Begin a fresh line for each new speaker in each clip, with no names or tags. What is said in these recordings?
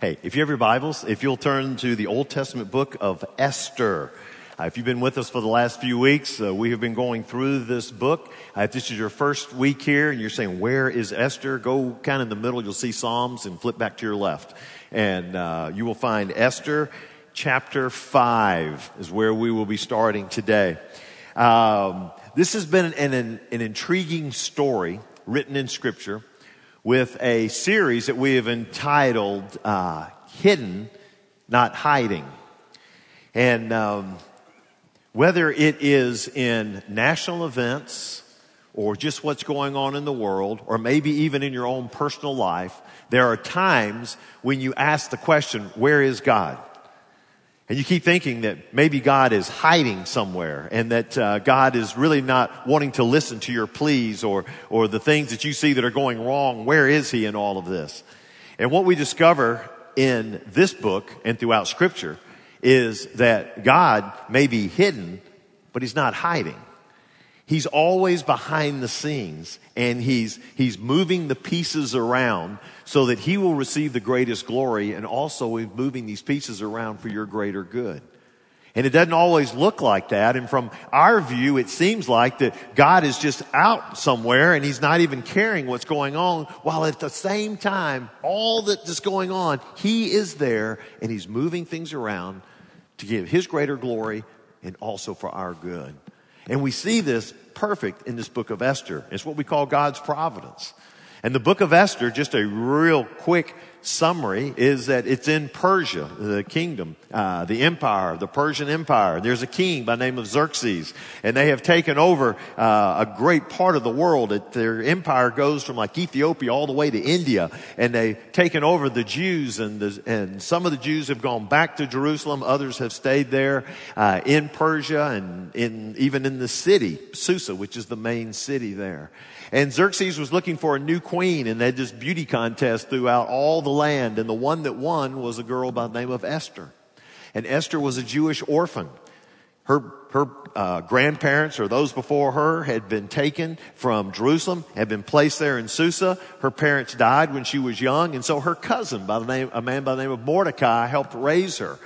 Hey, if you have your Bibles, if you'll turn to the Old Testament book of Esther. Uh, if you've been with us for the last few weeks, uh, we have been going through this book. Uh, if this is your first week here and you're saying, where is Esther? Go kind of in the middle, you'll see Psalms and flip back to your left. And uh, you will find Esther chapter 5 is where we will be starting today. Um, this has been an, an, an intriguing story written in scripture with a series that we have entitled uh, Hidden, Not Hiding. And um, whether it is in national events or just what's going on in the world, or maybe even in your own personal life, there are times when you ask the question, Where is God? And you keep thinking that maybe God is hiding somewhere and that uh, God is really not wanting to listen to your pleas or, or the things that you see that are going wrong. Where is He in all of this? And what we discover in this book and throughout Scripture is that God may be hidden, but He's not hiding. He's always behind the scenes and he's, he's moving the pieces around so that he will receive the greatest glory and also moving these pieces around for your greater good. And it doesn't always look like that. And from our view, it seems like that God is just out somewhere and he's not even caring what's going on while at the same time, all that is going on, he is there and he's moving things around to give his greater glory and also for our good. And we see this perfect in this book of Esther. It's what we call God's providence. And the book of Esther, just a real quick summary is that it's in Persia, the kingdom, uh, the empire, the Persian empire. There's a king by name of Xerxes, and they have taken over uh, a great part of the world. It, their empire goes from like Ethiopia all the way to India, and they've taken over the Jews, and the, and some of the Jews have gone back to Jerusalem. Others have stayed there uh, in Persia and in even in the city Susa, which is the main city there. And Xerxes was looking for a new queen and they had this beauty contest throughout all the land. And the one that won was a girl by the name of Esther. And Esther was a Jewish orphan. Her, her uh, grandparents or those before her had been taken from Jerusalem, had been placed there in Susa. Her parents died when she was young, and so her cousin, by the name, a man by the name of Mordecai, helped raise her.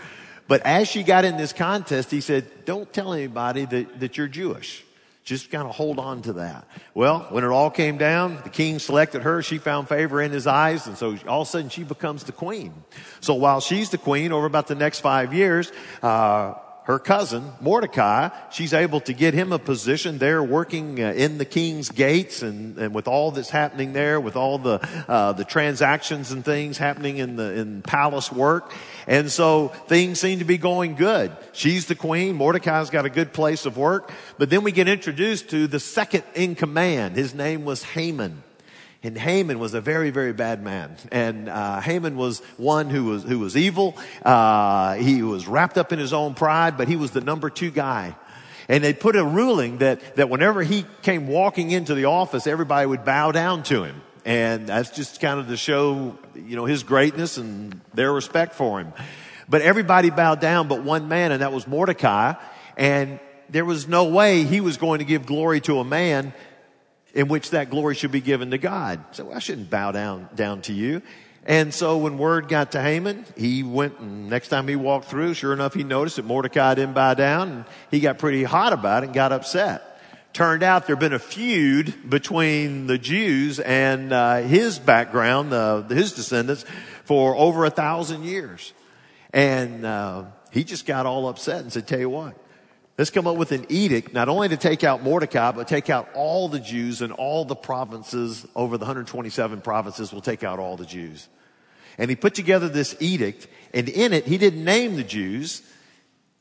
But as she got in this contest, he said, "Don't tell anybody that, that you're Jewish." Just kind of hold on to that. Well, when it all came down, the king selected her. She found favor in his eyes. And so all of a sudden she becomes the queen. So while she's the queen over about the next five years, uh, her cousin, Mordecai, she's able to get him a position there working uh, in the king's gates and, and with all that's happening there, with all the, uh, the transactions and things happening in the, in palace work. And so things seem to be going good. She's the queen. Mordecai's got a good place of work. But then we get introduced to the second in command. His name was Haman. And Haman was a very, very bad man. And uh, Haman was one who was who was evil. Uh, he was wrapped up in his own pride, but he was the number two guy. And they put a ruling that that whenever he came walking into the office, everybody would bow down to him. And that's just kind of to show, you know, his greatness and their respect for him. But everybody bowed down but one man, and that was Mordecai. And there was no way he was going to give glory to a man in which that glory should be given to God. So I shouldn't bow down, down to you. And so when word got to Haman, he went and next time he walked through, sure enough, he noticed that Mordecai didn't bow down and he got pretty hot about it and got upset. Turned out there'd been a feud between the Jews and uh, his background, uh, his descendants, for over a thousand years. And uh, he just got all upset and said, tell you what, Let's come up with an edict, not only to take out Mordecai, but take out all the Jews and all the provinces over the 127 provinces will take out all the Jews. And he put together this edict, and in it, he didn't name the Jews,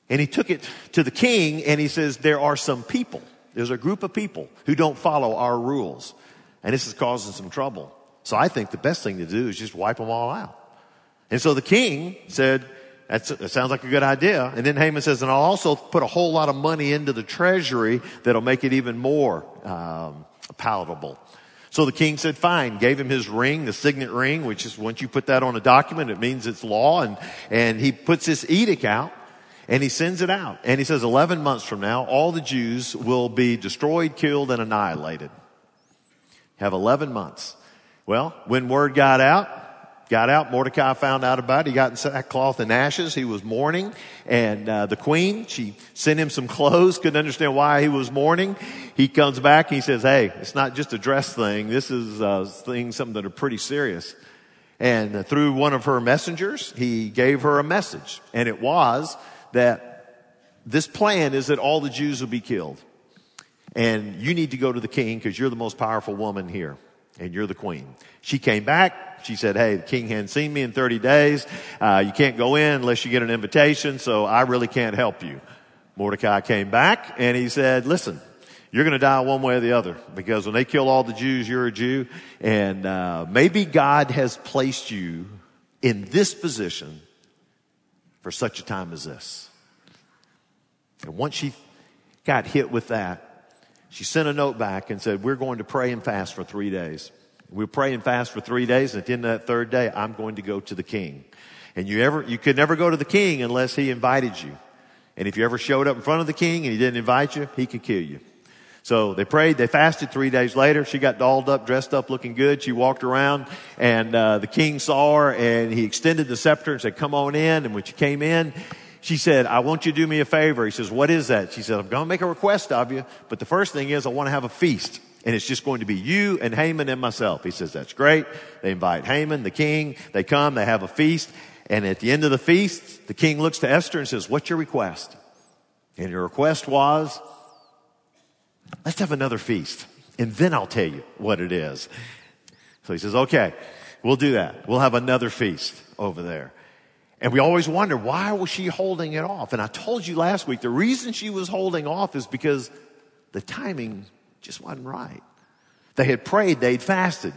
and he took it to the king, and he says, there are some people, there's a group of people who don't follow our rules, and this is causing some trouble. So I think the best thing to do is just wipe them all out. And so the king said, that's, that sounds like a good idea. And then Haman says, and I'll also put a whole lot of money into the treasury that'll make it even more um, palatable. So the king said, fine, gave him his ring, the signet ring, which is once you put that on a document, it means it's law. And, and he puts this edict out and he sends it out. And he says, 11 months from now, all the Jews will be destroyed, killed, and annihilated. Have 11 months. Well, when word got out, got out. Mordecai found out about it. He got in sackcloth and ashes. He was mourning. And uh, the queen, she sent him some clothes. Couldn't understand why he was mourning. He comes back and he says, hey, it's not just a dress thing. This is uh, things, something that are pretty serious. And uh, through one of her messengers, he gave her a message. And it was that this plan is that all the Jews will be killed. And you need to go to the king because you're the most powerful woman here and you're the queen. She came back. She said, Hey, the king hadn't seen me in 30 days. Uh, you can't go in unless you get an invitation. So I really can't help you. Mordecai came back and he said, listen, you're going to die one way or the other because when they kill all the Jews, you're a Jew. And, uh, maybe God has placed you in this position for such a time as this. And once she got hit with that, she sent a note back and said, we're going to pray and fast for three days. We'll pray and fast for three days. And at the end of that third day, I'm going to go to the king. And you ever, you could never go to the king unless he invited you. And if you ever showed up in front of the king and he didn't invite you, he could kill you. So they prayed, they fasted three days later. She got dolled up, dressed up, looking good. She walked around and, uh, the king saw her and he extended the scepter and said, come on in. And when she came in, she said, I want you to do me a favor. He says, what is that? She said, I'm going to make a request of you, but the first thing is I want to have a feast. And it's just going to be you and Haman and myself. He says, that's great. They invite Haman, the king. They come, they have a feast. And at the end of the feast, the king looks to Esther and says, what's your request? And your request was, let's have another feast. And then I'll tell you what it is. So he says, okay, we'll do that. We'll have another feast over there. And we always wonder, why was she holding it off? And I told you last week, the reason she was holding off is because the timing just wasn't right. They had prayed, they'd fasted.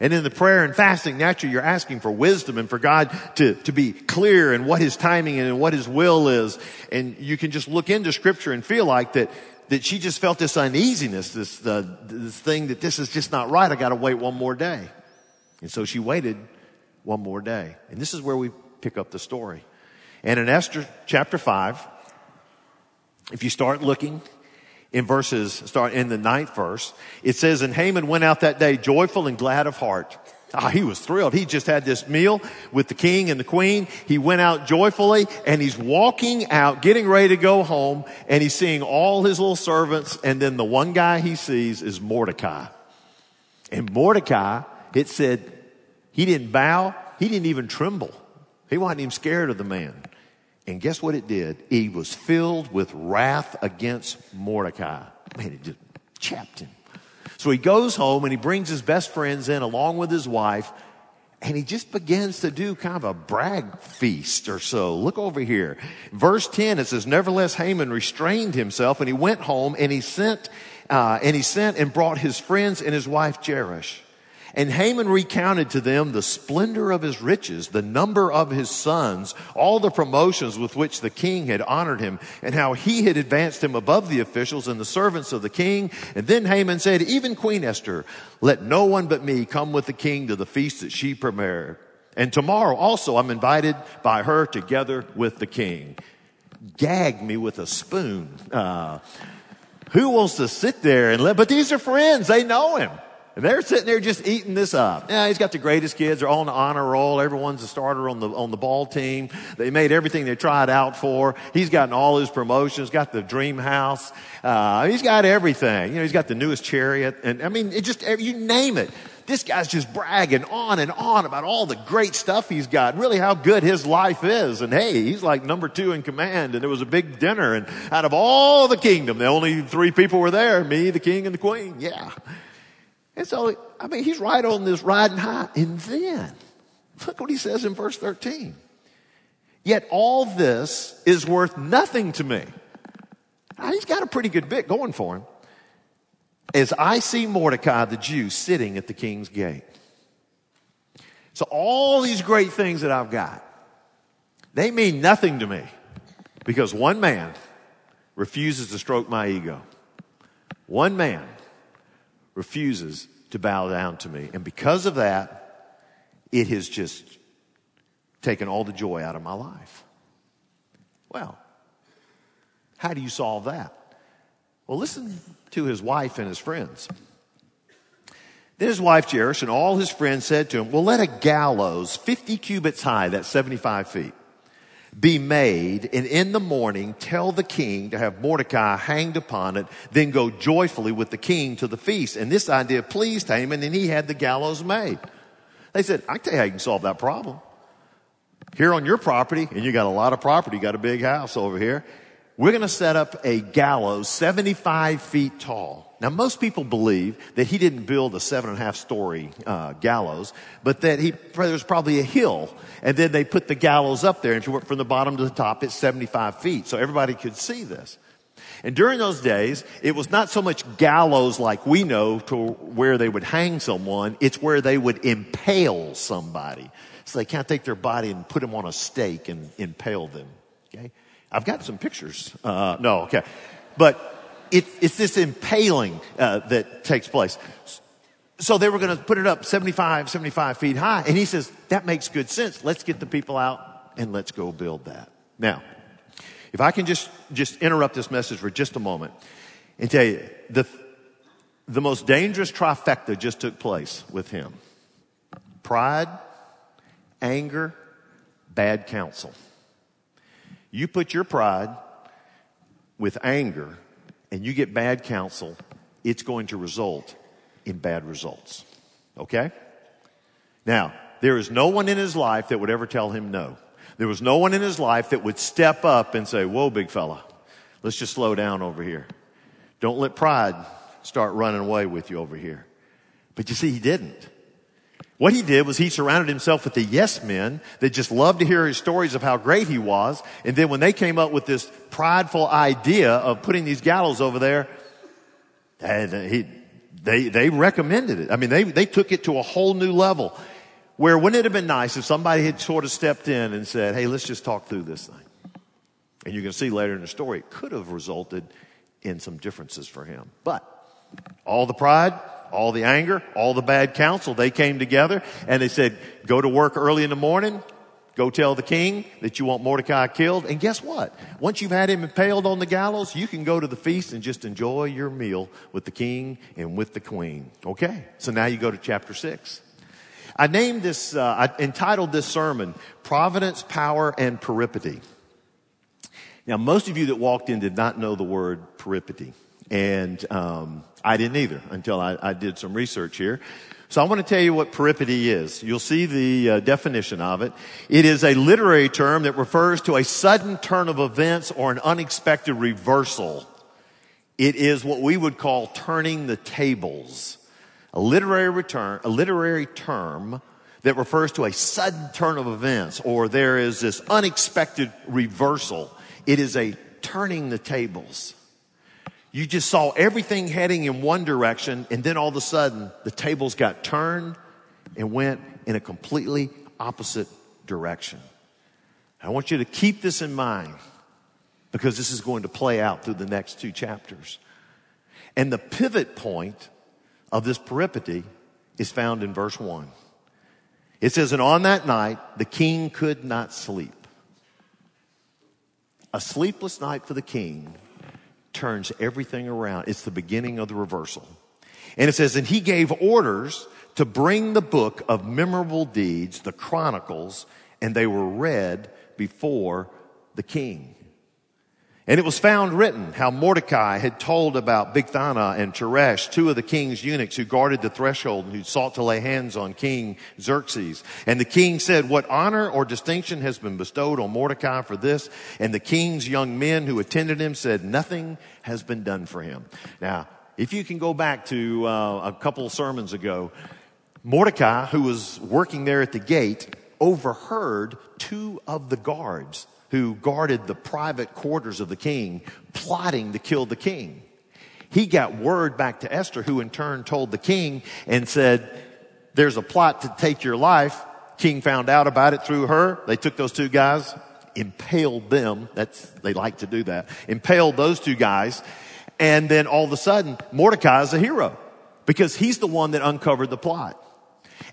And in the prayer and fasting, naturally you're asking for wisdom and for God to, to be clear in what His timing and what His will is. And you can just look into scripture and feel like that, that she just felt this uneasiness, this, uh, this thing that this is just not right. I gotta wait one more day. And so she waited one more day. And this is where we pick up the story. And in Esther chapter 5, if you start looking in verses, start in the ninth verse, it says, And Haman went out that day joyful and glad of heart. Ah, he was thrilled. He just had this meal with the king and the queen. He went out joyfully and he's walking out, getting ready to go home, and he's seeing all his little servants, and then the one guy he sees is Mordecai. And Mordecai, it said, he didn't bow, he didn't even tremble. He wasn't even scared of the man. And guess what it did? He was filled with wrath against Mordecai. Man, it just chapped him. So he goes home and he brings his best friends in along with his wife and he just begins to do kind of a brag feast or so. Look over here. Verse 10, it says, Nevertheless, Haman restrained himself and he went home and he sent, uh, and he sent and brought his friends and his wife Zeresh. And Haman recounted to them the splendor of his riches, the number of his sons, all the promotions with which the king had honored him, and how he had advanced him above the officials and the servants of the king. And then Haman said, even Queen Esther, let no one but me come with the king to the feast that she prepared. And tomorrow also I'm invited by her together with the king. Gag me with a spoon. Uh, who wants to sit there and let, but these are friends. They know him. They're sitting there just eating this up. Yeah, he's got the greatest kids. They're all on the honor roll. Everyone's a starter on the, on the ball team. They made everything they tried out for. He's gotten all his promotions, got the dream house. Uh, he's got everything. You know, he's got the newest chariot. And I mean, it just, you name it. This guy's just bragging on and on about all the great stuff he's got, really how good his life is. And hey, he's like number two in command and it was a big dinner and out of all the kingdom, the only three people were there, me, the king and the queen. Yeah. And so, I mean, he's right on this riding high. And then, look what he says in verse 13. Yet all this is worth nothing to me. Now, he's got a pretty good bit going for him. As I see Mordecai the Jew sitting at the king's gate. So all these great things that I've got, they mean nothing to me because one man refuses to stroke my ego. One man refuses to bow down to me. And because of that, it has just taken all the joy out of my life. Well, how do you solve that? Well, listen to his wife and his friends. Then his wife Zeresh and all his friends said to him, well, let a gallows 50 cubits high, that's 75 feet, be made, and in the morning tell the king to have Mordecai hanged upon it, then go joyfully with the king to the feast. And this idea pleased Haman, and he had the gallows made. They said, I tell you how you can solve that problem. Here on your property, and you got a lot of property, you got a big house over here, we're going to set up a gallows 75 feet tall. Now, most people believe that he didn't build a seven and a half story uh, gallows, but that he there was probably a hill, and then they put the gallows up there. And if you went from the bottom to the top, it's 75 feet, so everybody could see this. And during those days, it was not so much gallows like we know to where they would hang someone; it's where they would impale somebody. So they can't take their body and put them on a stake and impale them. Okay, I've got some pictures. Uh, no, okay, but it, it's this impaling uh, that takes place. So they were going to put it up 75, 75 feet high. And he says, that makes good sense. Let's get the people out and let's go build that. Now, if I can just, just interrupt this message for just a moment and tell you, the, the most dangerous trifecta just took place with him. Pride, anger, bad counsel. You put your pride with anger and you get bad counsel, it's going to result in bad results. Okay? Now, there is no one in his life that would ever tell him no. There was no one in his life that would step up and say, Whoa, big fella, let's just slow down over here. Don't let pride start running away with you over here. But you see, he didn't. What he did was he surrounded himself with the yes men that just loved to hear his stories of how great he was. And then when they came up with this prideful idea of putting these gallows over there, he, they, they recommended it. I mean, they, they took it to a whole new level. Where wouldn't it have been nice if somebody had sort of stepped in and said, hey, let's just talk through this thing. And you can see later in the story, it could have resulted in some differences for him. But all the pride, all the anger, all the bad counsel, they came together and they said, go to work early in the morning, go tell the king that you want Mordecai killed. And guess what? Once you've had him impaled on the gallows, you can go to the feast and just enjoy your meal with the king and with the queen. Okay. So now you go to chapter six. I named this, uh, I entitled this sermon, Providence, Power, and Peripety. Now, most of you that walked in did not know the word peripety. And um, I didn't either until I, I, did some research here. So I want to tell you what peripety is. You'll see the uh, definition of it. It is a literary term that refers to a sudden turn of events or an unexpected reversal. It is what we would call turning the tables. A literary return, a literary term that refers to a sudden turn of events or there is this unexpected reversal. It is a turning the tables. You just saw everything heading in one direction, and then all of a sudden, the tables got turned and went in a completely opposite direction. I want you to keep this in mind because this is going to play out through the next two chapters. And the pivot point of this peripety is found in verse 1. It says, And on that night, the king could not sleep. A sleepless night for the king turns everything around. It's the beginning of the reversal. And it says, and he gave orders to bring the book of memorable deeds, the chronicles, and they were read before the king. And it was found written how Mordecai had told about Bigthana and Teresh, two of the king's eunuchs who guarded the threshold and who sought to lay hands on King Xerxes. And the king said, what honor or distinction has been bestowed on Mordecai for this? And the king's young men who attended him said, nothing has been done for him. Now, if you can go back to uh, a couple sermons ago, Mordecai, who was working there at the gate, overheard two of the guards who guarded the private quarters of the king, plotting to kill the king. He got word back to Esther, who in turn told the king and said, there's a plot to take your life. King found out about it through her. They took those two guys, impaled them. That's, they like to do that. Impaled those two guys. And then all of a sudden, Mordecai is a hero because he's the one that uncovered the plot.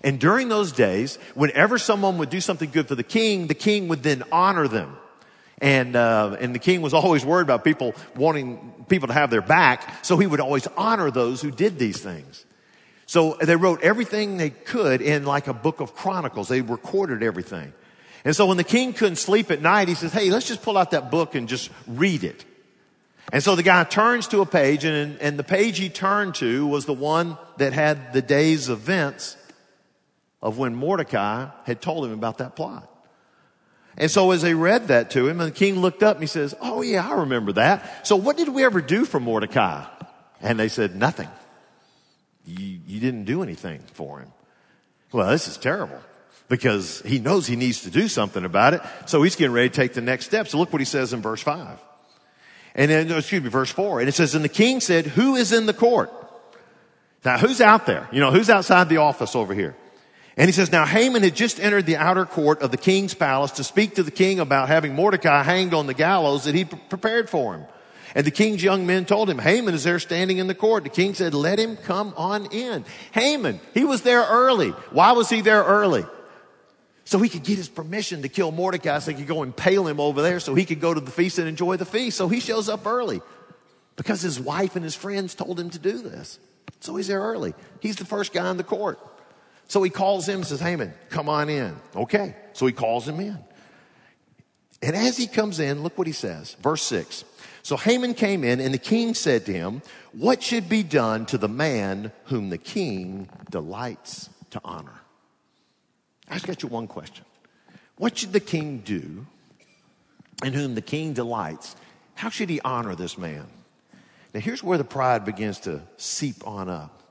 And during those days, whenever someone would do something good for the king, the king would then honor them. And, uh, and the king was always worried about people wanting people to have their back. So he would always honor those who did these things. So they wrote everything they could in like a book of chronicles. They recorded everything. And so when the king couldn't sleep at night, he says, Hey, let's just pull out that book and just read it. And so the guy turns to a page and, and the page he turned to was the one that had the day's events of when Mordecai had told him about that plot. And so as they read that to him, and the king looked up and he says, Oh yeah, I remember that. So what did we ever do for Mordecai? And they said, Nothing. You, you didn't do anything for him. Well, this is terrible because he knows he needs to do something about it. So he's getting ready to take the next step. So look what he says in verse five. And then, excuse me, verse four. And it says, and the king said, who is in the court? Now who's out there? You know, who's outside the office over here? And he says, now Haman had just entered the outer court of the king's palace to speak to the king about having Mordecai hanged on the gallows that he prepared for him. And the king's young men told him, Haman is there standing in the court. The king said, let him come on in. Haman, he was there early. Why was he there early? So he could get his permission to kill Mordecai so he could go impale him over there so he could go to the feast and enjoy the feast. So he shows up early because his wife and his friends told him to do this. So he's there early. He's the first guy in the court. So he calls him and says, Haman, come on in. Okay. So he calls him in. And as he comes in, look what he says. Verse six. So Haman came in and the king said to him, what should be done to the man whom the king delights to honor? I just got you one question. What should the king do in whom the king delights? How should he honor this man? Now here's where the pride begins to seep on up.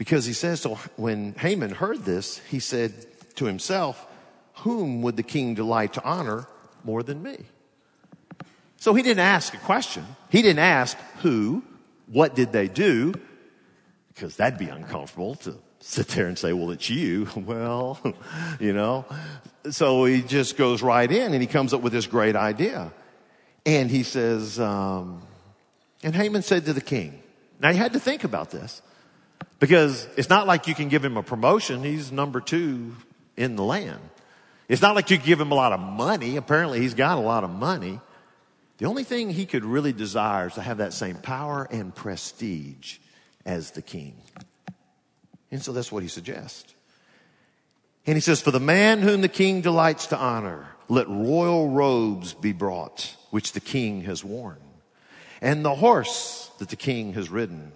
Because he says, so when Haman heard this, he said to himself, whom would the king delight to honor more than me? So he didn't ask a question. He didn't ask who, what did they do? Because that'd be uncomfortable to sit there and say, well, it's you. Well, you know. So he just goes right in and he comes up with this great idea. And he says, um, and Haman said to the king, now you had to think about this because it's not like you can give him a promotion. He's number two in the land. It's not like you give him a lot of money. Apparently he's got a lot of money. The only thing he could really desire is to have that same power and prestige as the king. And so that's what he suggests. And he says, For the man whom the king delights to honor, let royal robes be brought, which the king has worn, and the horse that the king has ridden,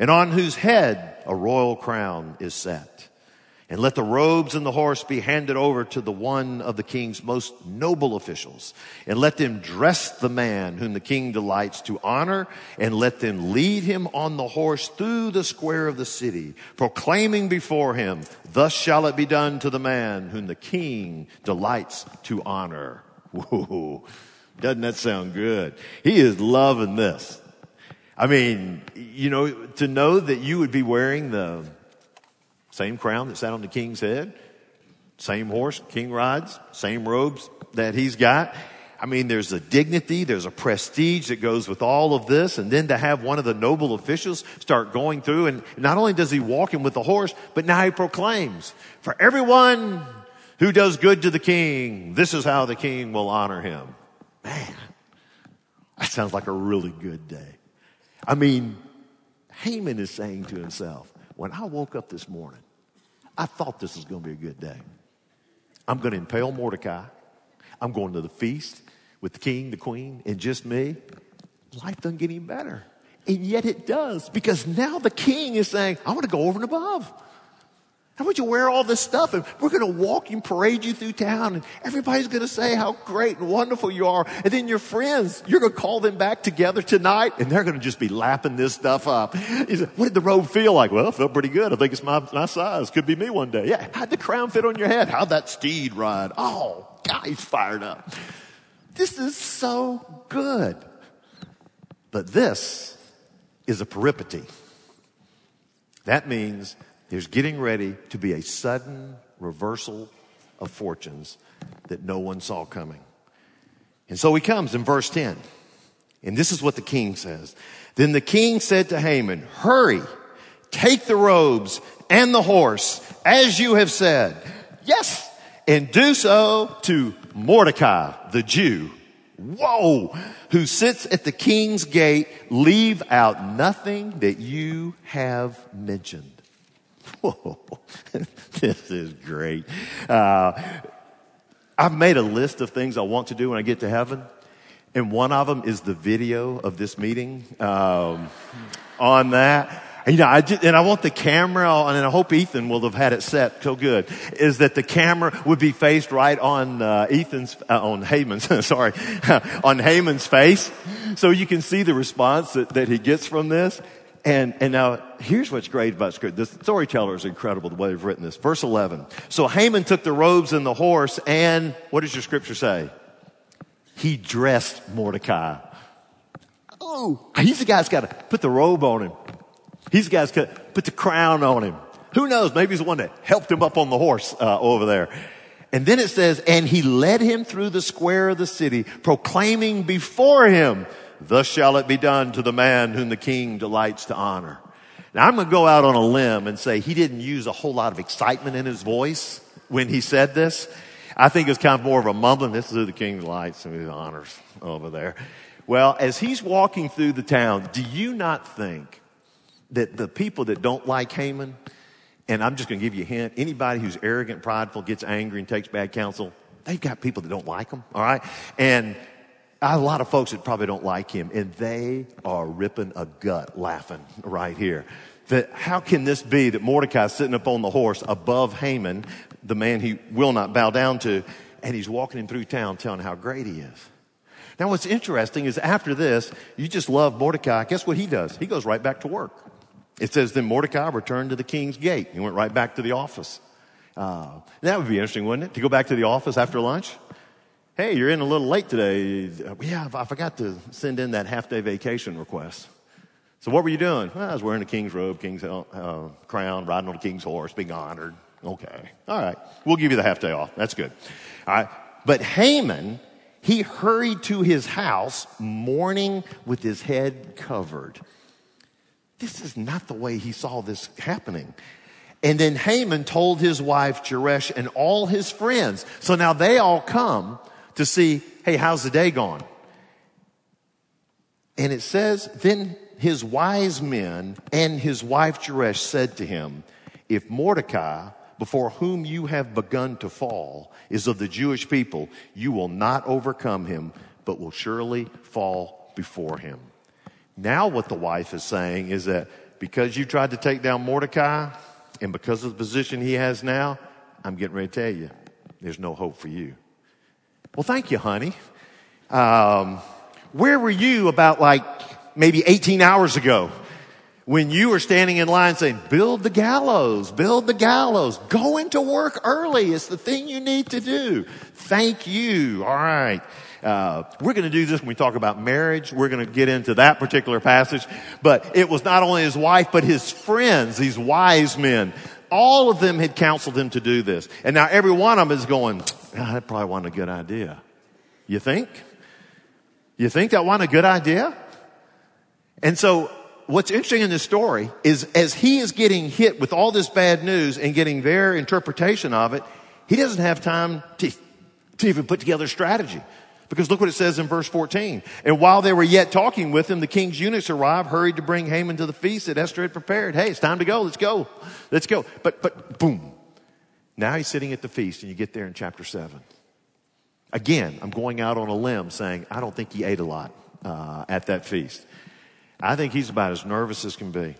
and on whose head a royal crown is set. And let the robes and the horse be handed over to the one of the king's most noble officials. And let them dress the man whom the king delights to honor. And let them lead him on the horse through the square of the city, proclaiming before him, thus shall it be done to the man whom the king delights to honor. Whoa. Doesn't that sound good? He is loving this. I mean, you know, to know that you would be wearing the same crown that sat on the king's head, same horse king rides, same robes that he's got. I mean, there's a dignity, there's a prestige that goes with all of this. And then to have one of the noble officials start going through and not only does he walk in with the horse, but now he proclaims for everyone who does good to the king, this is how the king will honor him. Man, that sounds like a really good day. I mean, Haman is saying to himself, when I woke up this morning, I thought this was going to be a good day. I'm going to impale Mordecai. I'm going to the feast with the king, the queen, and just me. Life doesn't get any better. And yet it does because now the king is saying, I want to go over and above. How would you wear all this stuff and we're going to walk and parade you through town and everybody's going to say how great and wonderful you are. And then your friends, you're going to call them back together tonight and they're going to just be lapping this stuff up. Say, what did the robe feel like? Well, it felt pretty good. I think it's my, my size. Could be me one day. Yeah. How'd the crown fit on your head? How'd that steed ride? Oh, God, he's fired up. This is so good. But this is a peripety. That means there's getting ready to be a sudden reversal of fortunes that no one saw coming. And so he comes in verse 10. And this is what the king says. Then the king said to Haman, hurry, take the robes and the horse as you have said. Yes. And do so to Mordecai, the Jew. Whoa. Who sits at the king's gate. Leave out nothing that you have mentioned. Whoa, this is great. Uh, I've made a list of things I want to do when I get to heaven. And one of them is the video of this meeting um, on that. And, you know, I just, and I want the camera, on, and I hope Ethan will have had it set so good, is that the camera would be faced right on uh, Ethan's, uh, on Haman's, sorry, on Haman's face, so you can see the response that, that he gets from this. And, and now here's what's great about scripture. The storyteller is incredible the way they've written this. Verse 11. So Haman took the robes and the horse and what does your scripture say? He dressed Mordecai. Oh, he's the guy that's got to put the robe on him. He's the guy that's got to put the crown on him. Who knows? Maybe he's the one that helped him up on the horse uh, over there. And then it says, and he led him through the square of the city, proclaiming before him Thus shall it be done to the man whom the king delights to honor. Now I'm going to go out on a limb and say he didn't use a whole lot of excitement in his voice when he said this. I think it's kind of more of a mumbling. This is who the king delights and his honors over there. Well, as he's walking through the town, do you not think that the people that don't like Haman, and I'm just going to give you a hint, anybody who's arrogant, prideful, gets angry and takes bad counsel, they've got people that don't like them, all right? And a lot of folks that probably don't like him, and they are ripping a gut laughing right here. That how can this be that Mordecai's sitting up on the horse above Haman, the man he will not bow down to, and he's walking him through town telling how great he is. Now, what's interesting is after this, you just love Mordecai. Guess what he does? He goes right back to work. It says, then Mordecai returned to the king's gate. He went right back to the office. Uh, that would be interesting, wouldn't it? To go back to the office after lunch? Hey, you're in a little late today. Yeah, I forgot to send in that half day vacation request. So what were you doing? Well, I was wearing a king's robe, king's uh, crown, riding on the king's horse, being honored. Okay. All right. We'll give you the half day off. That's good. All right. But Haman, he hurried to his house mourning with his head covered. This is not the way he saw this happening. And then Haman told his wife Zeresh and all his friends. So now they all come to see, hey, how's the day gone? And it says, then his wise men and his wife Zeresh said to him, if Mordecai, before whom you have begun to fall, is of the Jewish people, you will not overcome him, but will surely fall before him. Now what the wife is saying is that because you tried to take down Mordecai and because of the position he has now, I'm getting ready to tell you, there's no hope for you. Well, thank you, honey. Um, where were you about like maybe 18 hours ago when you were standing in line saying, build the gallows, build the gallows, go into work early. It's the thing you need to do. Thank you. All right. Uh, we're going to do this when we talk about marriage. We're going to get into that particular passage. But it was not only his wife, but his friends, these wise men. All of them had counseled him to do this. And now every one of them is going, that probably wasn't a good idea. You think? You think that wasn't a good idea? And so what's interesting in this story is as he is getting hit with all this bad news and getting their interpretation of it, he doesn't have time to, to even put together strategy. Because look what it says in verse 14. And while they were yet talking with him, the king's eunuchs arrived, hurried to bring Haman to the feast that Esther had prepared. Hey, it's time to go. Let's go. Let's go. But, but boom. Now he's sitting at the feast and you get there in chapter seven. Again, I'm going out on a limb saying I don't think he ate a lot uh, at that feast. I think he's about as nervous as can be.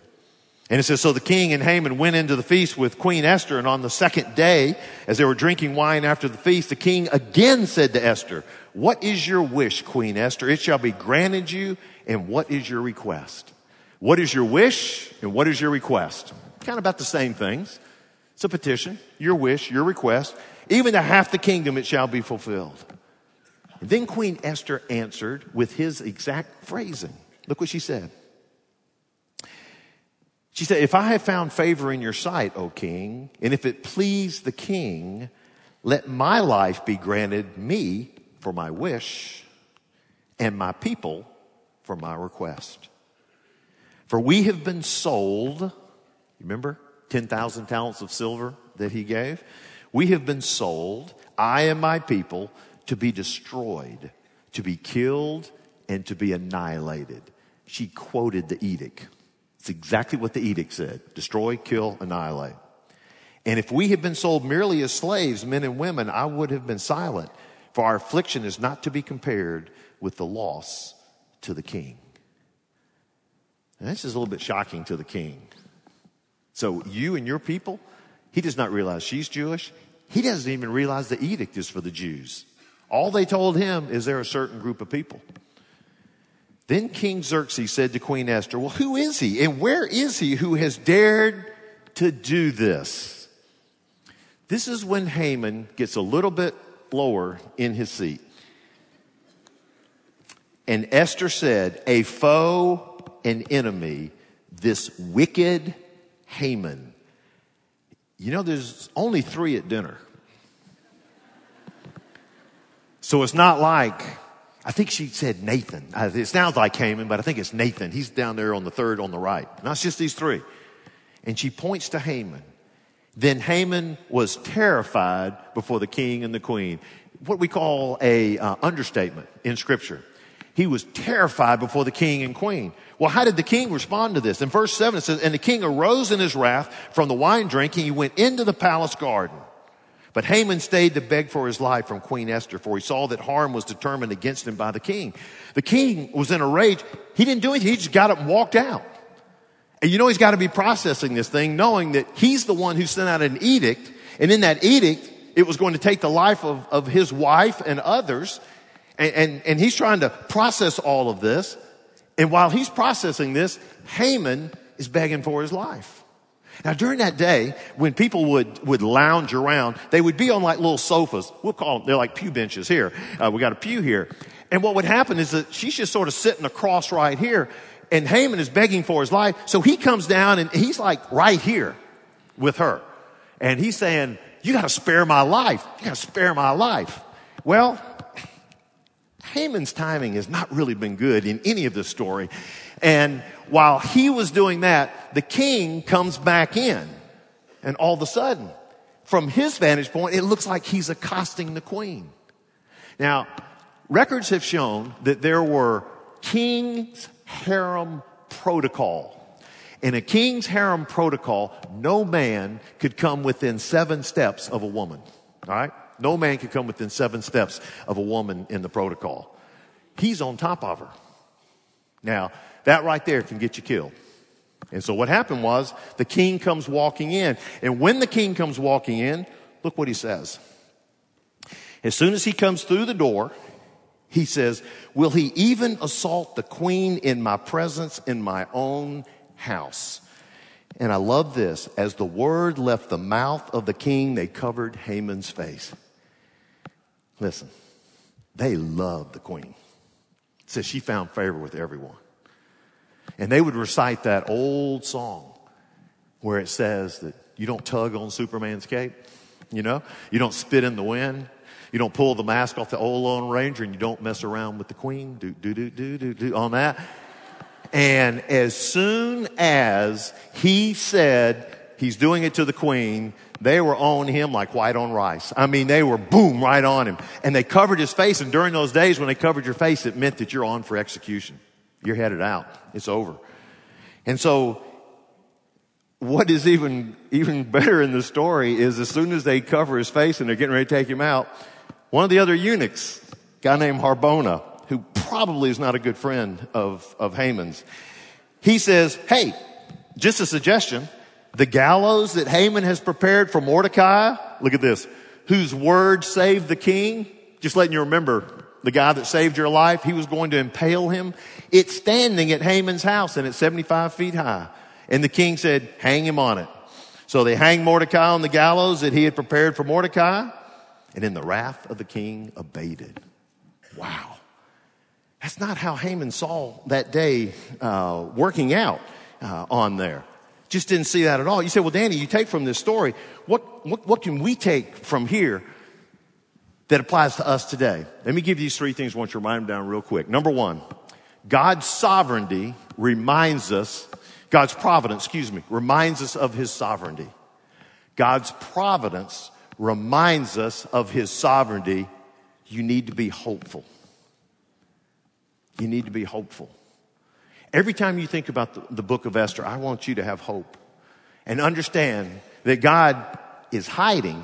And it says, so the king and Haman went into the feast with Queen Esther. And on the second day, as they were drinking wine after the feast, the king again said to Esther, what is your wish, Queen Esther? It shall be granted you. And what is your request? What is your wish and what is your request? Kind of about the same things. It's a petition, your wish, your request. Even to half the kingdom it shall be fulfilled. Then Queen Esther answered with his exact phrasing. Look what she said. She said, If I have found favor in your sight, O king, and if it please the king, let my life be granted me for my wish and my people for my request. For we have been sold, remember 10,000 talents of silver that he gave? We have been sold, I and my people, to be destroyed, to be killed, and to be annihilated. She quoted the edict. It's exactly what the edict said destroy, kill, annihilate. And if we had been sold merely as slaves, men and women, I would have been silent, for our affliction is not to be compared with the loss to the king. And this is a little bit shocking to the king. So, you and your people, he does not realize she's Jewish. He doesn't even realize the edict is for the Jews. All they told him is they're a certain group of people. Then King Xerxes said to Queen Esther, Well, who is he and where is he who has dared to do this? This is when Haman gets a little bit lower in his seat. And Esther said, A foe, an enemy, this wicked Haman. You know, there's only three at dinner. So it's not like, I think she said Nathan. Uh, it sounds like Haman, but I think it's Nathan. He's down there on the third on the right. Not just these three. And she points to Haman. Then Haman was terrified before the king and the queen. What we call a uh, understatement in scripture. He was terrified before the king and queen. Well, how did the king respond to this? In verse 7 it says, And the king arose in his wrath from the wine drinking. He went into the palace garden. But Haman stayed to beg for his life from Queen Esther, for he saw that harm was determined against him by the king. The king was in a rage. He didn't do anything. He just got up and walked out. And you know he's got to be processing this thing, knowing that he's the one who sent out an edict. And in that edict, it was going to take the life of, of his wife and others. And, and, and he's trying to process all of this. And while he's processing this, Haman is begging for his life. Now during that day, when people would, would lounge around, they would be on like little sofas. We'll call them, they're like pew benches here. Uh, we got a pew here. And what would happen is that she's just sort of sitting across right here and Haman is begging for his life. So he comes down and he's like right here with her. And he's saying, you gotta spare my life. You gotta spare my life. Well, Haman's timing has not really been good in any of this story. And while he was doing that, the king comes back in. And all of a sudden, from his vantage point, it looks like he's accosting the queen. Now, records have shown that there were king's harem protocol. In a king's harem protocol, no man could come within seven steps of a woman. All right? No man can come within seven steps of a woman in the protocol. He's on top of her. Now, that right there can get you killed. And so what happened was the king comes walking in. And when the king comes walking in, look what he says. As soon as he comes through the door, he says, Will he even assault the queen in my presence in my own house? And I love this. As the word left the mouth of the king, they covered Haman's face. Listen, they loved the queen. It says she found favor with everyone. And they would recite that old song where it says that you don't tug on Superman's cape, you know, you don't spit in the wind, you don't pull the mask off the old Lone Ranger, and you don't mess around with the Queen. Do do do do do do on that. And as soon as he said he's doing it to the Queen, they were on him like white on rice. I mean, they were boom right on him, and they covered his face. And during those days when they covered your face, it meant that you're on for execution. You're headed out. It's over. And so what is even, even better in the story is as soon as they cover his face and they're getting ready to take him out, one of the other eunuchs, a guy named Harbona, who probably is not a good friend of, of Haman's, he says, Hey, just a suggestion. The gallows that Haman has prepared for Mordecai, look at this, whose word saved the king, just letting you remember the guy that saved your life, he was going to impale him. It's standing at Haman's house and it's 75 feet high. And the king said, hang him on it. So they hang Mordecai on the gallows that he had prepared for Mordecai. And then the wrath of the king abated. Wow. That's not how Haman saw that day uh, working out uh, on there. Just didn't see that at all. You say, well, Danny, you take from this story, what, what, what can we take from here that applies to us today. Let me give you these three things I want you to write them down real quick. Number one, God's sovereignty reminds us, God's providence, excuse me, reminds us of his sovereignty. God's providence reminds us of his sovereignty. You need to be hopeful. You need to be hopeful. Every time you think about the, the book of Esther, I want you to have hope and understand that God is hiding,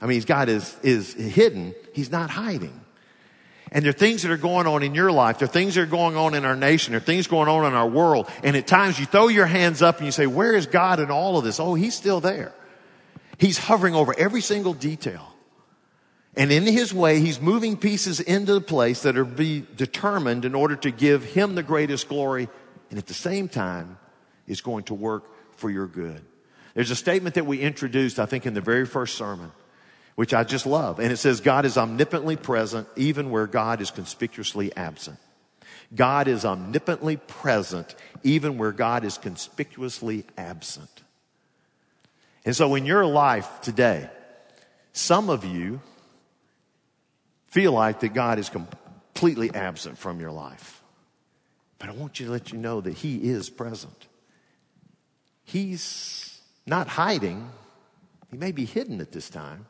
I mean, God is, is hidden, he's not hiding. And there are things that are going on in your life. There are things that are going on in our nation. There are things going on in our world. And at times you throw your hands up and you say, where is God in all of this? Oh, he's still there. He's hovering over every single detail. And in his way, he's moving pieces into the place that are be determined in order to give him the greatest glory. And at the same time, is going to work for your good. There's a statement that we introduced, I think, in the very first sermon which I just love. And it says God is omnipotently present even where God is conspicuously absent. God is omnipotently present even where God is conspicuously absent. And so in your life today, some of you feel like that God is completely absent from your life. But I want you to let you know that He is present. He's not hiding. He may be hidden at this time,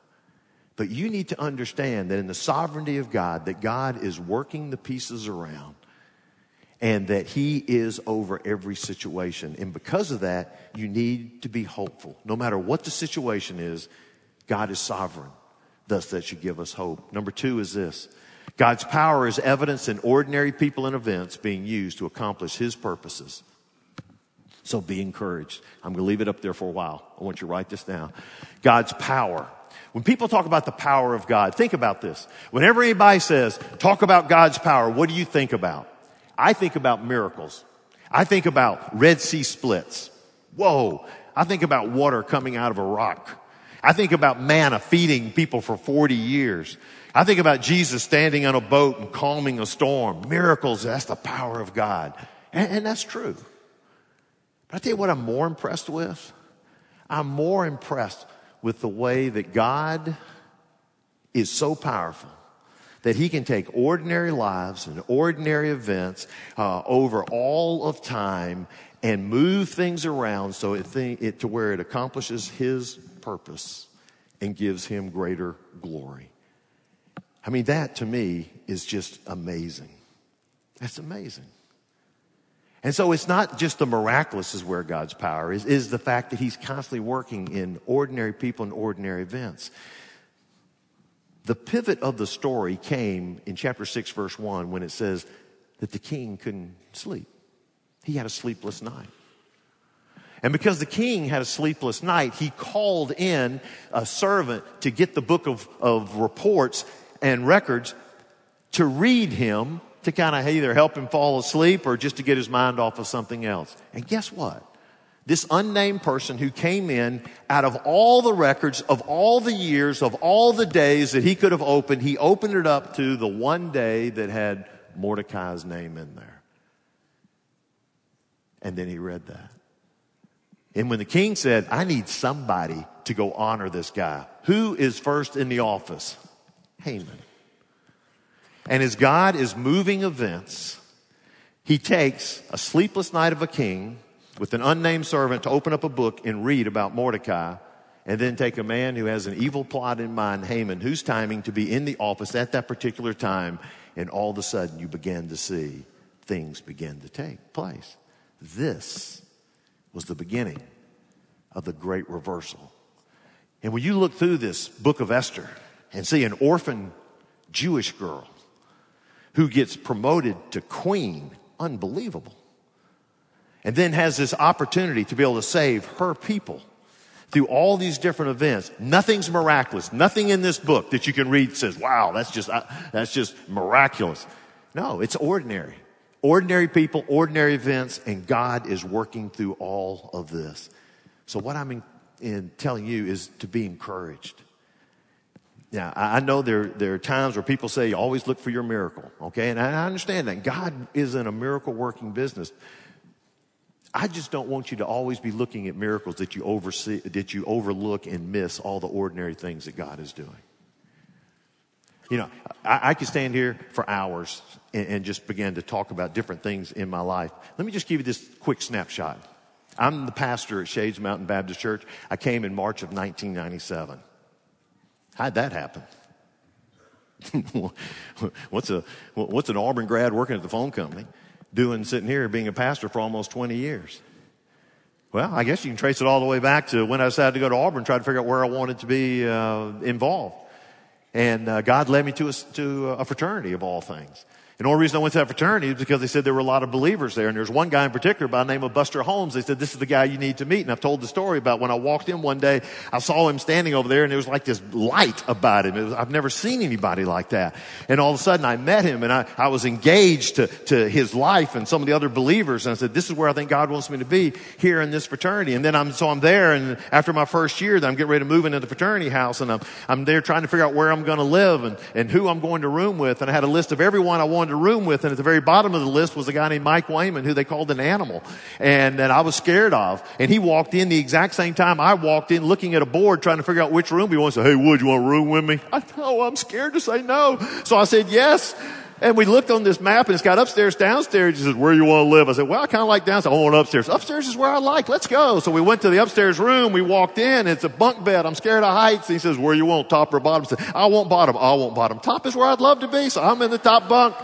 but you need to understand that in the sovereignty of God, that God is working the pieces around and that He is over every situation. And because of that, you need to be hopeful. No matter what the situation is, God is sovereign. Thus, that should give us hope. Number two is this God's power is evidence in ordinary people and events being used to accomplish His purposes. So be encouraged. I'm going to leave it up there for a while. I want you to write this down. God's power when people talk about the power of God, think about this. Whenever anybody says, talk about God's power, what do you think about? I think about miracles. I think about Red Sea splits. Whoa. I think about water coming out of a rock. I think about manna feeding people for 40 years. I think about Jesus standing on a boat and calming a storm. Miracles, that's the power of God. And, and that's true. But I tell you what I'm more impressed with? I'm more impressed with the way that God is so powerful that he can take ordinary lives and ordinary events uh, over all of time and move things around so it, th- it to where it accomplishes his purpose and gives him greater glory. I mean, that to me is just amazing. That's amazing. And so it's not just the miraculous is where God's power is, is the fact that he's constantly working in ordinary people and ordinary events. The pivot of the story came in chapter 6 verse 1 when it says that the king couldn't sleep. He had a sleepless night. And because the king had a sleepless night, he called in a servant to get the book of, of reports and records to read him to kind of either help him fall asleep or just to get his mind off of something else. And guess what? This unnamed person who came in out of all the records of all the years of all the days that he could have opened, he opened it up to the one day that had Mordecai's name in there. And then he read that. And when the king said, I need somebody to go honor this guy, who is first in the office? Haman. And as God is moving events, he takes a sleepless night of a king with an unnamed servant to open up a book and read about Mordecai, and then take a man who has an evil plot in mind, Haman, who's timing to be in the office at that particular time, and all of a sudden you begin to see things begin to take place. This was the beginning of the great reversal. And when you look through this book of Esther and see an orphan Jewish girl who gets promoted to queen. Unbelievable. And then has this opportunity to be able to save her people through all these different events. Nothing's miraculous. Nothing in this book that you can read says, wow, that's just, uh, that's just miraculous. No, it's ordinary. Ordinary people, ordinary events, and God is working through all of this. So what I'm in, in telling you is to be encouraged. Now, I know there, there are times where people say, you always look for your miracle, okay? And I understand that. God is in a miracle working business. I just don't want you to always be looking at miracles that you oversee, that you overlook and miss all the ordinary things that God is doing. You know, I, I could stand here for hours and, and just begin to talk about different things in my life. Let me just give you this quick snapshot. I'm the pastor at Shades Mountain Baptist Church. I came in March of 1997. How'd that happen? what's a what's an Auburn grad working at the phone company doing sitting here being a pastor for almost 20 years? Well, I guess you can trace it all the way back to when I decided to go to Auburn, try to figure out where I wanted to be uh, involved. And uh, God led me to a, to a fraternity of all things. And the only reason I went to that fraternity is because they said there were a lot of believers there. And there's one guy in particular by the name of Buster Holmes. They said, this is the guy you need to meet. And I've told the story about when I walked in one day, I saw him standing over there and there was like this light about him. Was, I've never seen anybody like that. And all of a sudden I met him and I, I was engaged to, to his life and some of the other believers. And I said, this is where I think God wants me to be here in this fraternity. And then I'm, so I'm there and after my first year, I'm getting ready to move into the fraternity house and I'm, I'm there trying to figure out where I'm going to live and, and who I'm going to room with. And I had a list of everyone I wanted to room with. And at the very bottom of the list was a guy named Mike Wayman who they called an animal and that I was scared of. And he walked in the exact same time I walked in looking at a board trying to figure out which room he wants. Hey, Wood, you want a room with me? I know oh, I'm scared to say no. So I said yes. And we looked on this map and it's got upstairs, downstairs. He says, where you want to live? I said, well, I kind of like downstairs. I want upstairs. Upstairs is where I like. Let's go. So we went to the upstairs room. We walked in. It's a bunk bed. I'm scared of heights. He says, where you want? Top or bottom? I said, I want bottom. I want bottom. Top is where I'd love to be. So I'm in the top bunk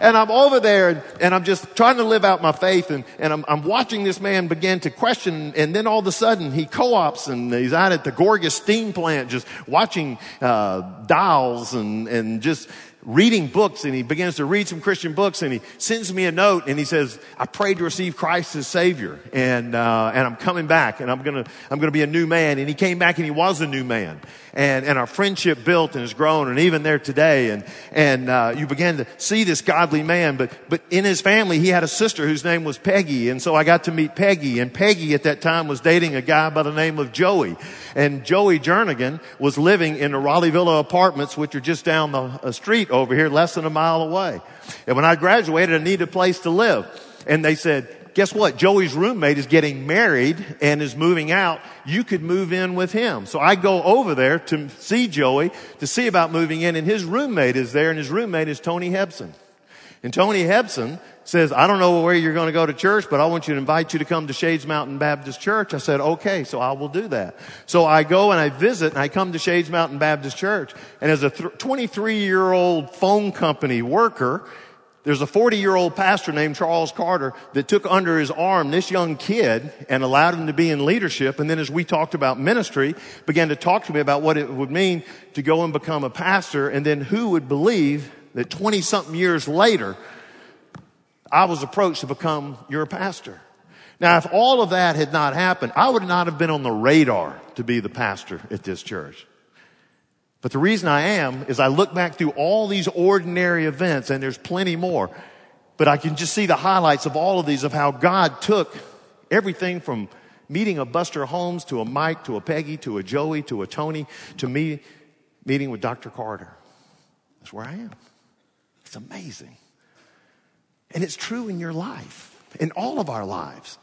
and I'm over there and, and, I'm just trying to live out my faith and, and I'm, I'm, watching this man begin to question and then all of a sudden he co-ops and he's out at the Gorgas steam plant just watching uh, dials and, and just reading books and he begins to read some Christian books and he sends me a note and he says, I prayed to receive Christ as Savior and, uh, and I'm coming back and I'm gonna, I'm gonna be a new man. And he came back and he was a new man. And, and our friendship built and has grown and even there today. And, and, uh, you began to see this godly man, but, but in his family, he had a sister whose name was Peggy. And so I got to meet Peggy and Peggy at that time was dating a guy by the name of Joey. And Joey Jernigan was living in the Raleigh Villa apartments, which are just down the uh, street over here, less than a mile away. And when I graduated, I needed a place to live. And they said, guess what? Joey's roommate is getting married and is moving out. You could move in with him. So I go over there to see Joey to see about moving in and his roommate is there and his roommate is Tony Hebson. And Tony Hebson says, I don't know where you're going to go to church, but I want you to invite you to come to Shades Mountain Baptist Church. I said, okay, so I will do that. So I go and I visit and I come to Shades Mountain Baptist Church. And as a 23 year old phone company worker, there's a 40 year old pastor named Charles Carter that took under his arm this young kid and allowed him to be in leadership. And then as we talked about ministry, began to talk to me about what it would mean to go and become a pastor. And then who would believe that 20 something years later, I was approached to become your pastor. Now, if all of that had not happened, I would not have been on the radar to be the pastor at this church. But the reason I am is I look back through all these ordinary events and there's plenty more. But I can just see the highlights of all of these of how God took everything from meeting a Buster Holmes to a Mike to a Peggy to a Joey to a Tony to me meeting with Dr. Carter. That's where I am. It's amazing. And it's true in your life, in all of our lives.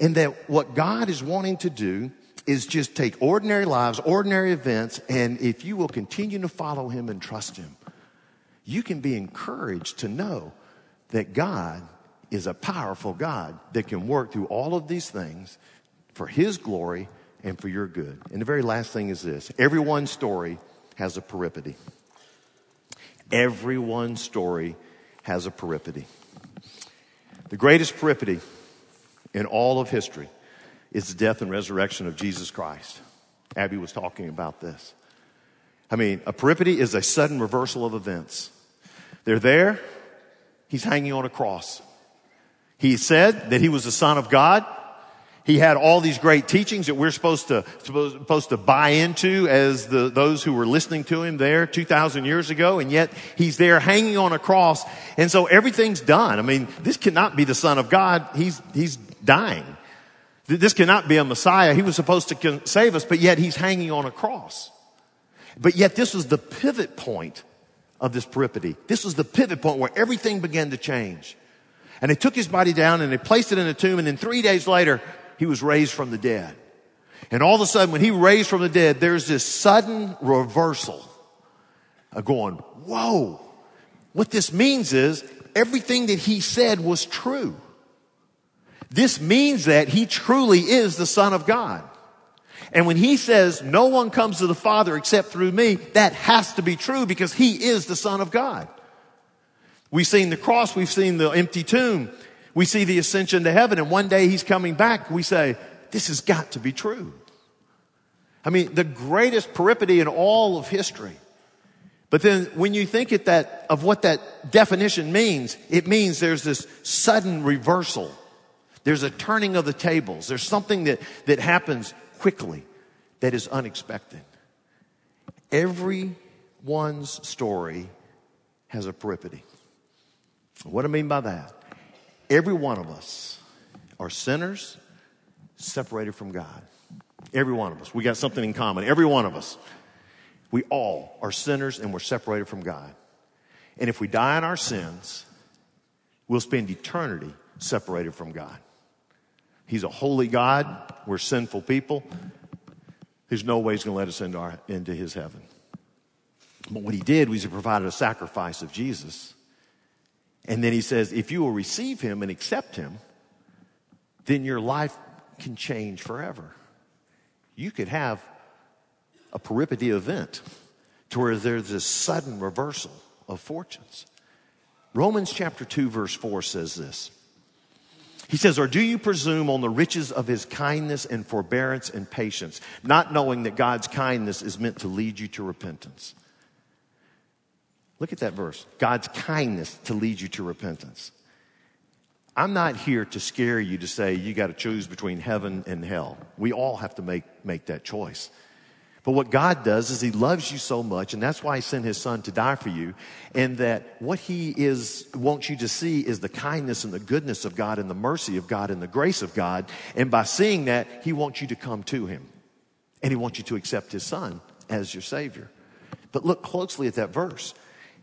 in that what God is wanting to do is just take ordinary lives, ordinary events, and if you will continue to follow Him and trust Him, you can be encouraged to know that God is a powerful God that can work through all of these things for His glory and for your good. And the very last thing is this everyone's story has a peripety. Everyone's story has a peripety. The greatest peripety in all of history is the death and resurrection of Jesus Christ. Abby was talking about this. I mean, a peripety is a sudden reversal of events. They're there. He's hanging on a cross. He said that he was the son of God. He had all these great teachings that we're supposed to, supposed to buy into as the, those who were listening to him there 2,000 years ago. And yet he's there hanging on a cross. And so everything's done. I mean, this cannot be the son of God. He's, he's dying. This cannot be a Messiah. He was supposed to save us, but yet he's hanging on a cross. But yet this was the pivot point of this peripety. This was the pivot point where everything began to change. And they took his body down and they placed it in a tomb and then three days later, he was raised from the dead. And all of a sudden, when he raised from the dead, there's this sudden reversal of going, whoa. What this means is everything that he said was true. This means that he truly is the son of God. And when he says, no one comes to the Father except through me, that has to be true because he is the son of God. We've seen the cross. We've seen the empty tomb. We see the ascension to heaven and one day he's coming back. We say, this has got to be true. I mean, the greatest peripety in all of history. But then when you think at that, of what that definition means, it means there's this sudden reversal. There's a turning of the tables. There's something that, that happens quickly that is unexpected. Everyone's story has a peripety. What do I mean by that? Every one of us are sinners separated from God. Every one of us. We got something in common. Every one of us. We all are sinners and we're separated from God. And if we die in our sins, we'll spend eternity separated from God. He's a holy God. We're sinful people. There's no way he's going to let us into, our, into his heaven. But what he did was he provided a sacrifice of Jesus. And then he says, if you will receive him and accept him, then your life can change forever. You could have a peripety event to where there's this sudden reversal of fortunes. Romans chapter 2 verse 4 says this. He says, or do you presume on the riches of his kindness and forbearance and patience, not knowing that God's kindness is meant to lead you to repentance? Look at that verse. God's kindness to lead you to repentance. I'm not here to scare you to say you got to choose between heaven and hell. We all have to make, make that choice. But what God does is He loves you so much, and that's why He sent His Son to die for you. And that what He is, wants you to see is the kindness and the goodness of God and the mercy of God and the grace of God. And by seeing that, He wants you to come to Him. And He wants you to accept His Son as your Savior. But look closely at that verse.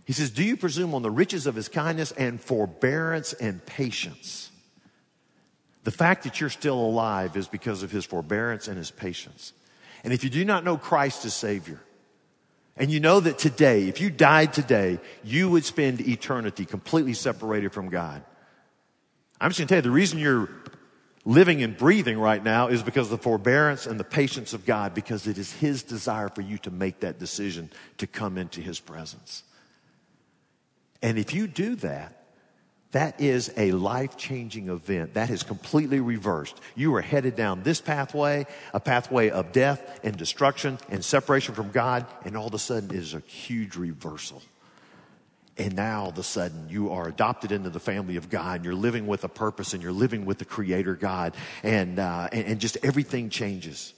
He says, Do you presume on the riches of His kindness and forbearance and patience? The fact that you're still alive is because of His forbearance and His patience. And if you do not know Christ as Savior, and you know that today, if you died today, you would spend eternity completely separated from God. I'm just going to tell you, the reason you're living and breathing right now is because of the forbearance and the patience of God, because it is His desire for you to make that decision to come into His presence. And if you do that, that is a life changing event. That has completely reversed. You are headed down this pathway, a pathway of death and destruction and separation from God, and all of a sudden it is a huge reversal. And now all of a sudden you are adopted into the family of God and you're living with a purpose and you're living with the creator God and, uh, and, and just everything changes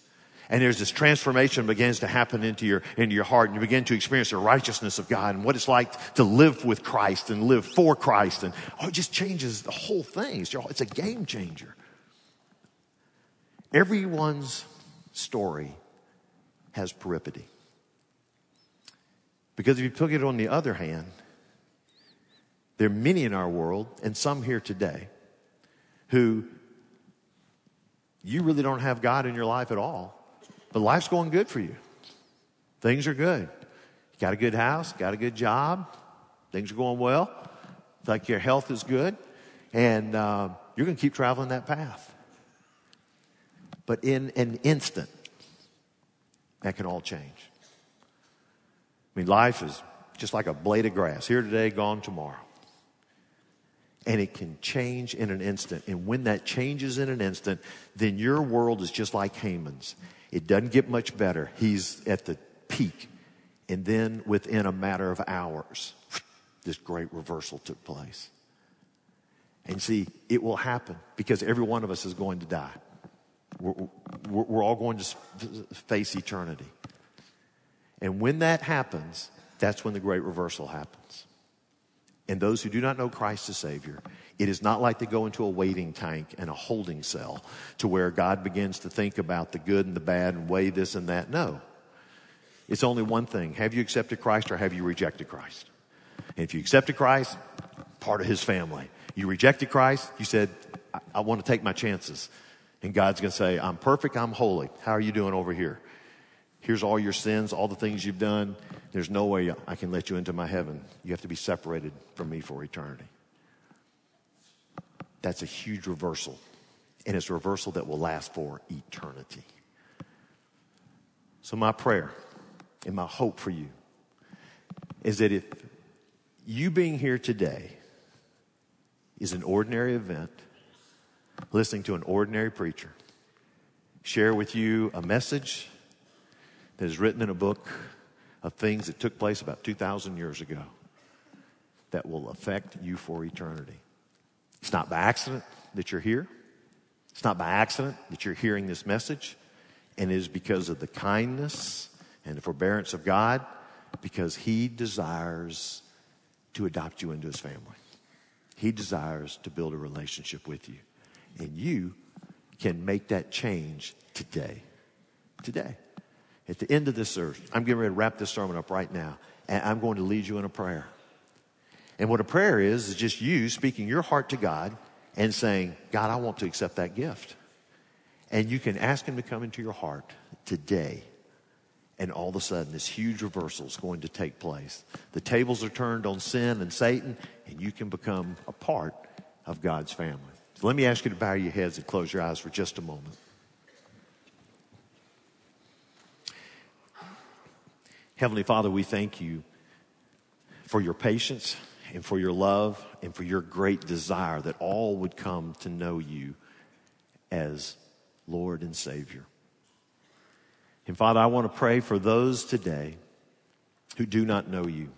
and there's this transformation begins to happen into your into your heart and you begin to experience the righteousness of God and what it's like to live with Christ and live for Christ. And oh it just changes the whole thing. It's, a game changer. Everyone's story has peripety. Because if you took it on the other hand there are many in our world and some here today who you really don't have God in your life at all but life's going good for you. Things are good. You got a good house, got a good job, things are going well. Like your health is good, and uh, you're going to keep traveling that path. But in an instant, that can all change. I mean, life is just like a blade of grass here today, gone tomorrow. And it can change in an instant. And when that changes in an instant, then your world is just like Haman's. It doesn't get much better. He's at the peak. And then within a matter of hours, this great reversal took place. And see, it will happen because every one of us is going to die. We're, we're, we're all going to face eternity. And when that happens, that's when the great reversal happens. And those who do not know Christ as Savior, it is not like they go into a waiting tank and a holding cell to where God begins to think about the good and the bad and weigh this and that. No. It's only one thing. Have you accepted Christ or have you rejected Christ? And if you accepted Christ, part of his family. You rejected Christ, you said, I, I want to take my chances. And God's going to say, I'm perfect, I'm holy. How are you doing over here? Here's all your sins, all the things you've done. There's no way I can let you into my heaven. You have to be separated from me for eternity. That's a huge reversal. And it's a reversal that will last for eternity. So, my prayer and my hope for you is that if you being here today is an ordinary event, listening to an ordinary preacher share with you a message that is written in a book of things that took place about 2,000 years ago that will affect you for eternity. It's not by accident that you're here. It's not by accident that you're hearing this message. And it is because of the kindness and the forbearance of God, because He desires to adopt you into His family. He desires to build a relationship with you. And you can make that change today. Today. At the end of this service, I'm getting ready to wrap this sermon up right now, and I'm going to lead you in a prayer. And what a prayer is, is just you speaking your heart to God and saying, God, I want to accept that gift. And you can ask Him to come into your heart today. And all of a sudden, this huge reversal is going to take place. The tables are turned on sin and Satan, and you can become a part of God's family. So let me ask you to bow your heads and close your eyes for just a moment. Heavenly Father, we thank you for your patience and for your love and for your great desire that all would come to know you as Lord and Savior. And Father, I want to pray for those today who do not know you.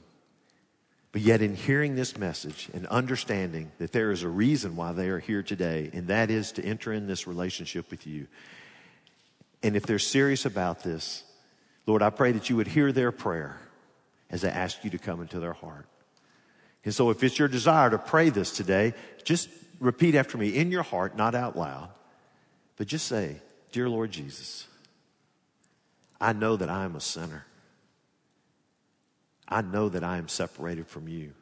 But yet, in hearing this message and understanding that there is a reason why they are here today, and that is to enter in this relationship with you. And if they're serious about this, Lord, I pray that you would hear their prayer as they ask you to come into their heart. And so if it's your desire to pray this today, just repeat after me in your heart, not out loud, but just say, Dear Lord Jesus, I know that I am a sinner. I know that I am separated from you.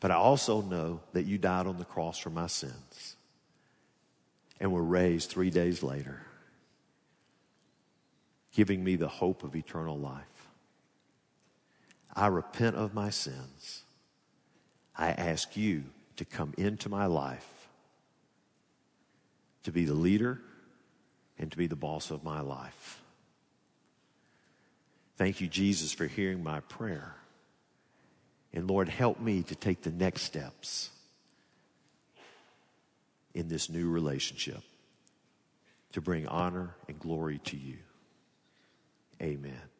But I also know that you died on the cross for my sins and were raised three days later, giving me the hope of eternal life. I repent of my sins. I ask you to come into my life, to be the leader and to be the boss of my life. Thank you, Jesus, for hearing my prayer. And Lord, help me to take the next steps in this new relationship to bring honor and glory to you. Amen.